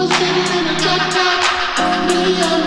was sitting in a dark, dark, me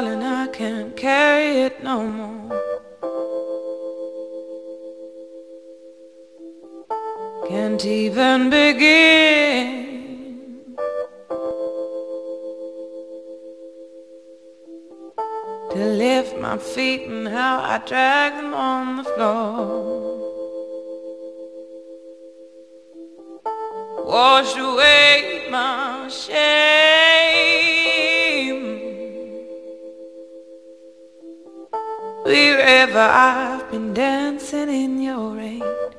darling, I can't carry it no more. Can't even begin. To lift my feet and how I drag them on the floor. wash away my shame. Wherever I've been dancing in your rain.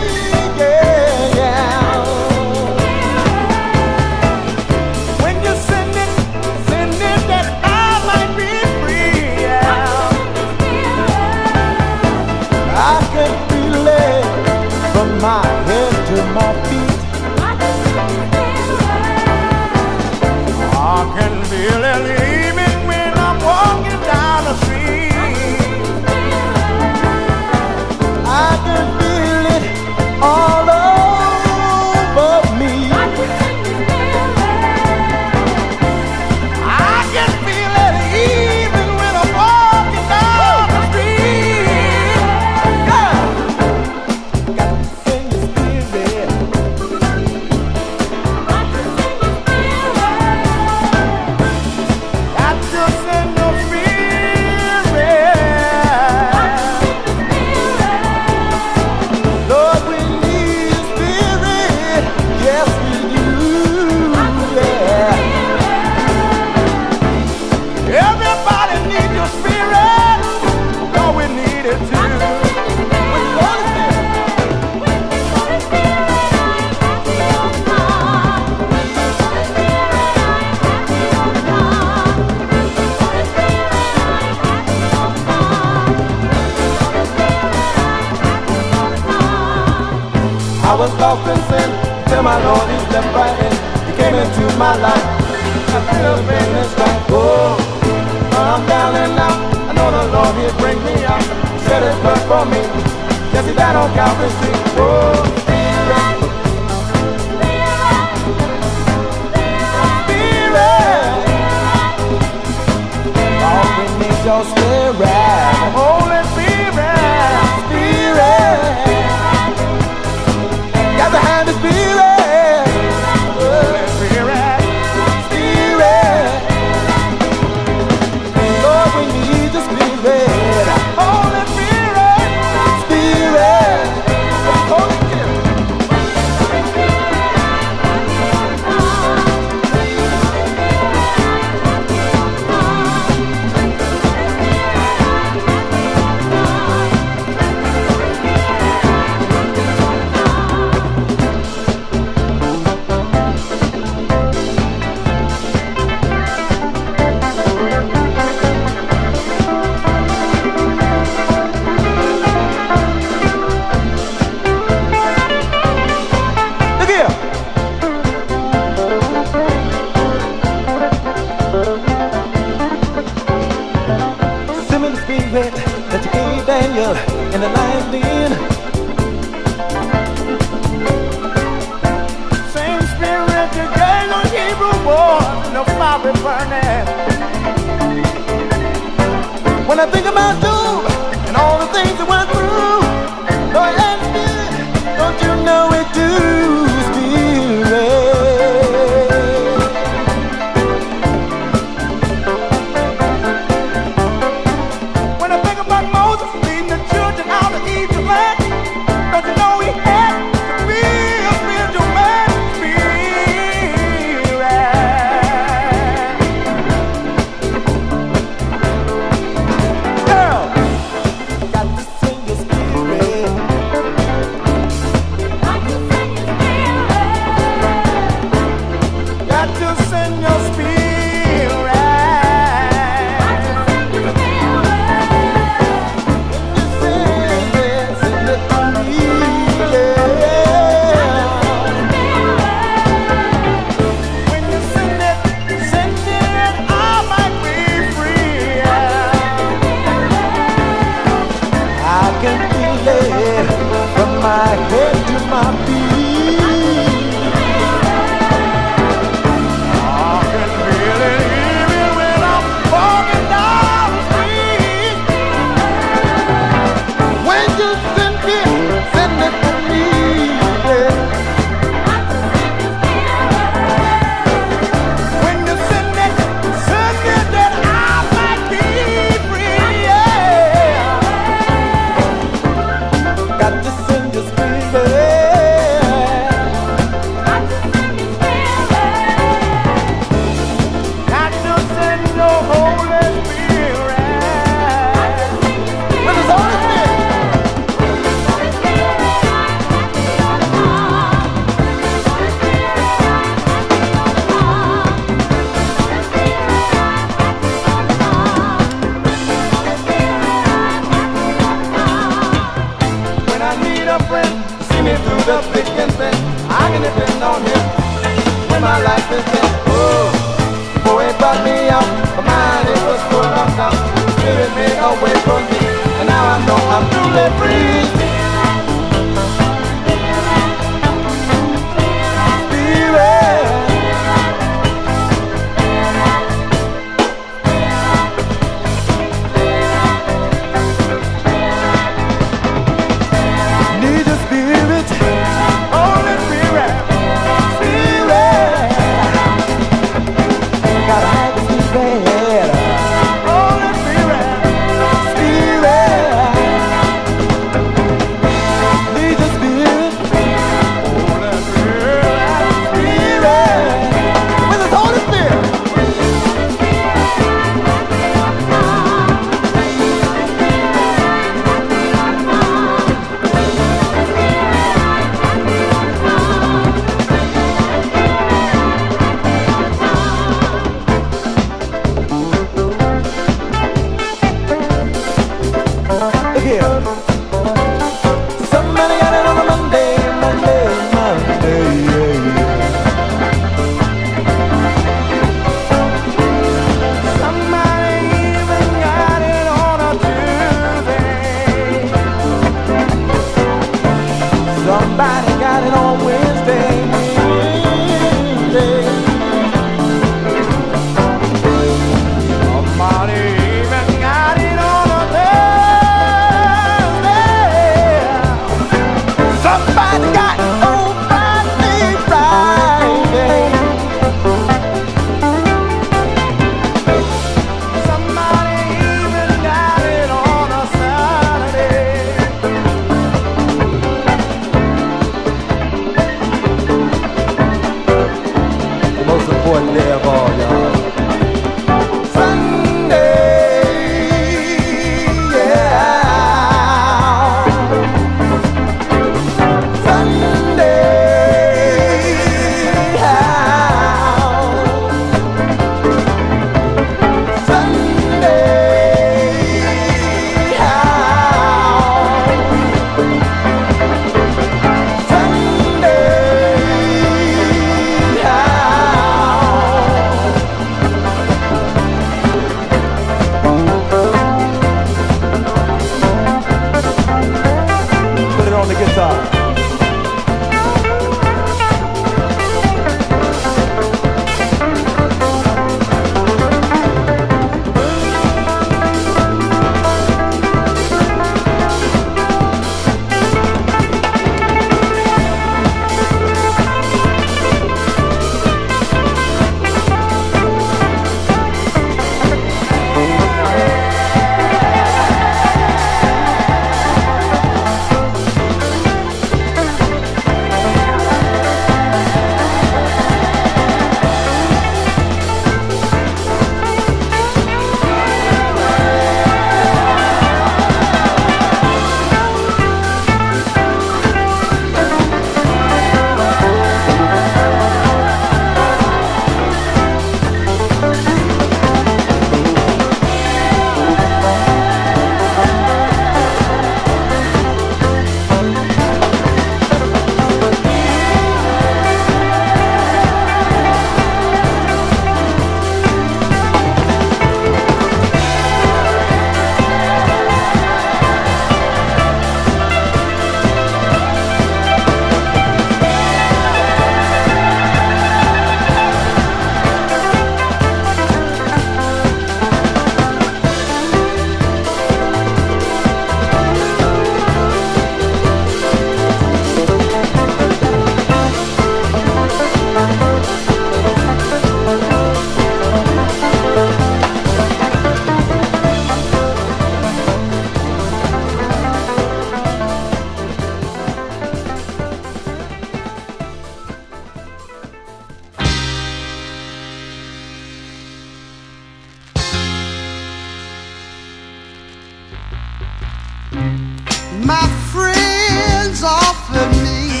my friends offered me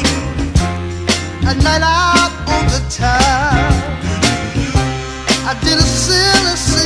a night out on the town. I did a silly.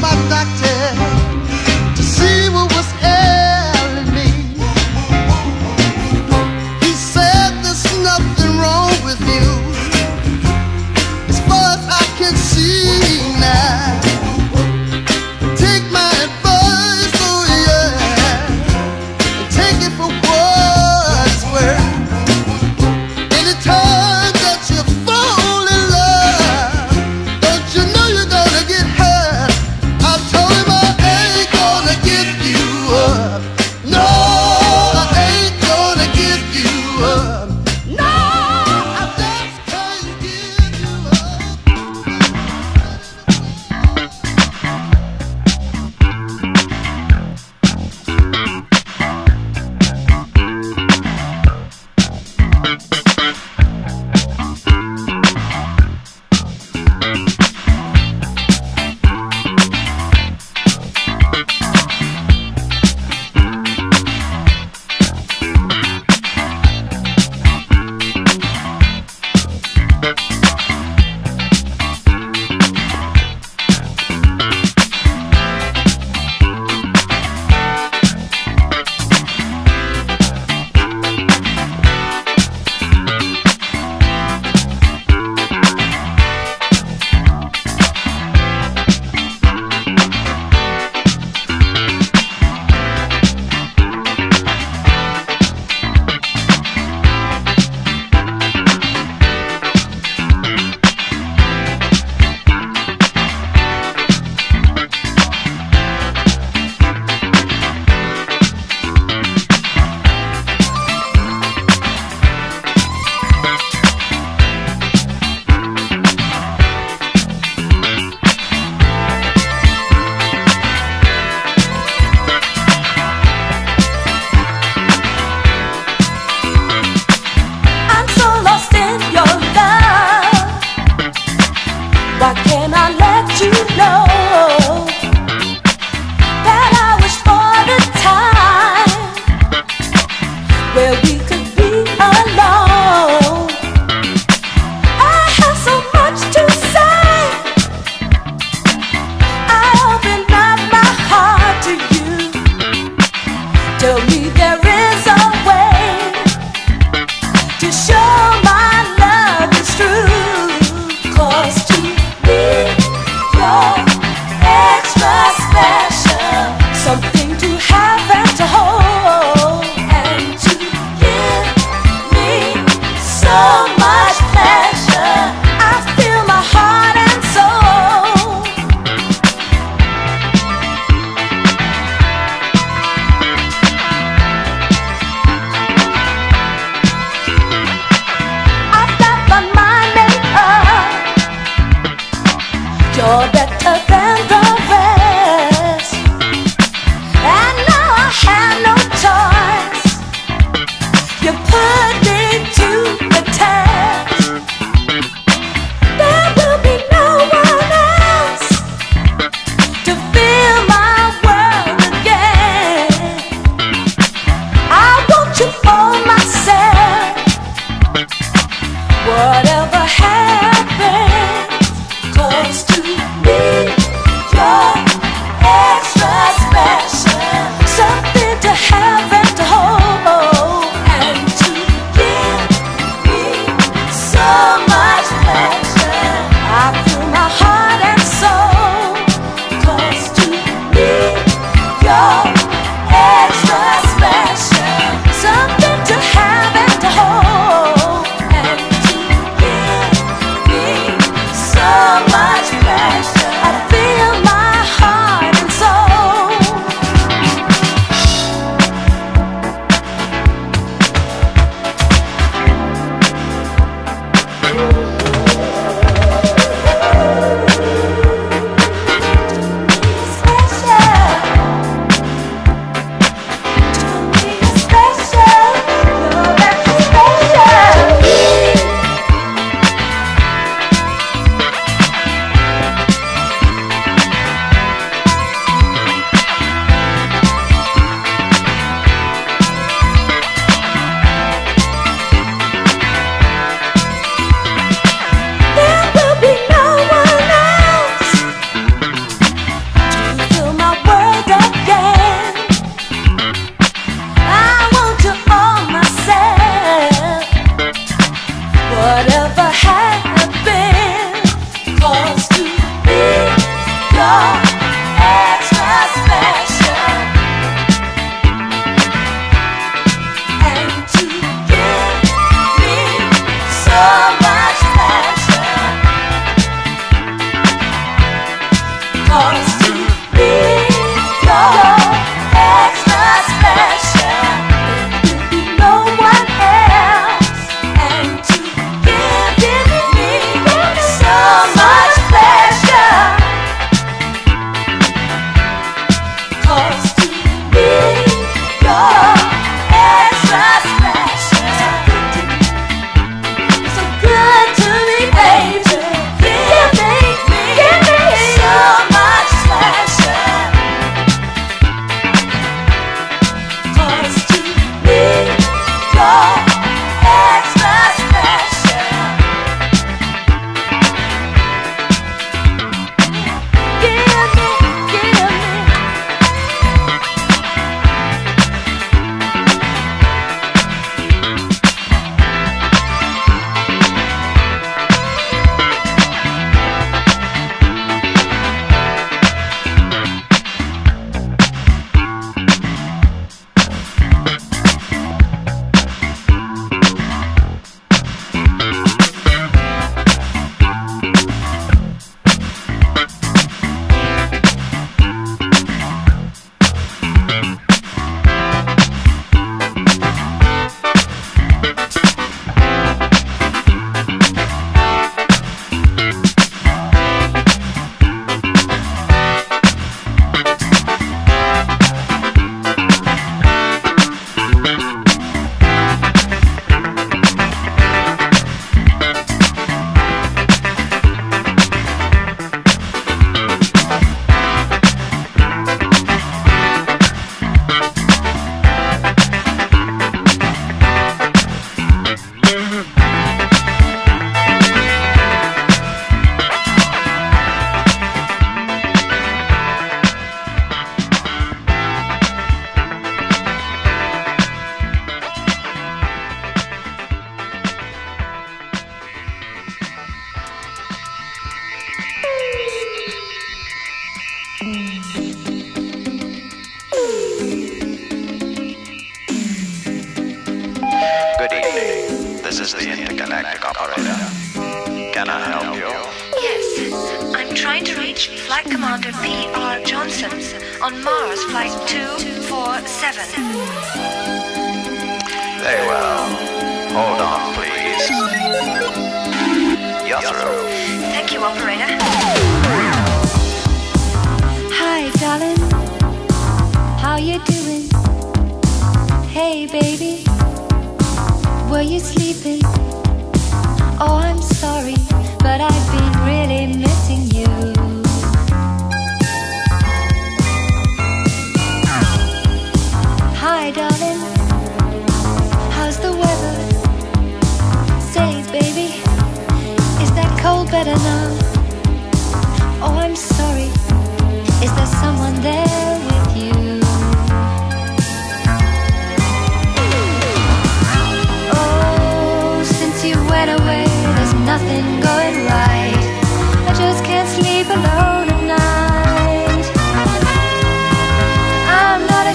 my doctor.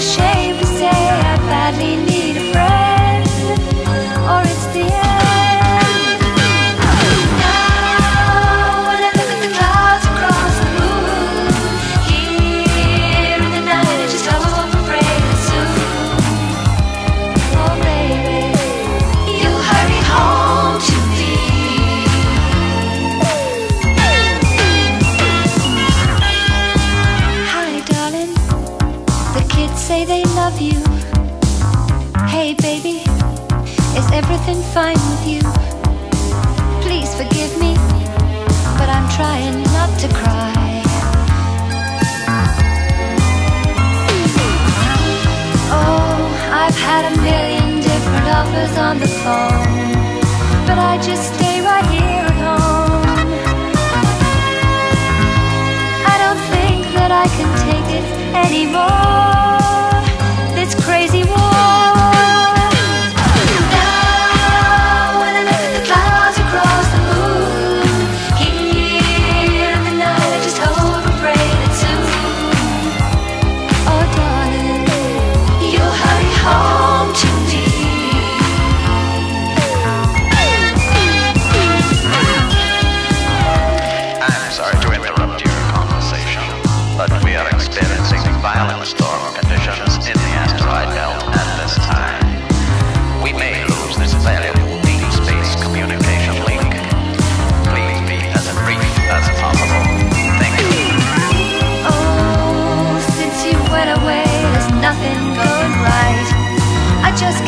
shame.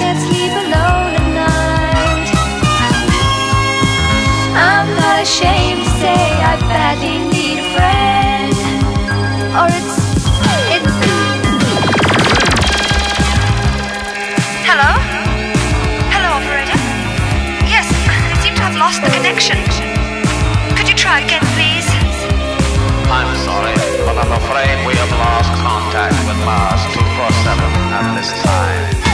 can't sleep alone at night. I'm not ashamed to say I badly need a friend. Or it's. it's. Hello? Hello, operator? Yes, they seem to have lost the connection. Could you try again, please? I'm sorry, but I'm afraid we have lost contact with Mars 247 at this time.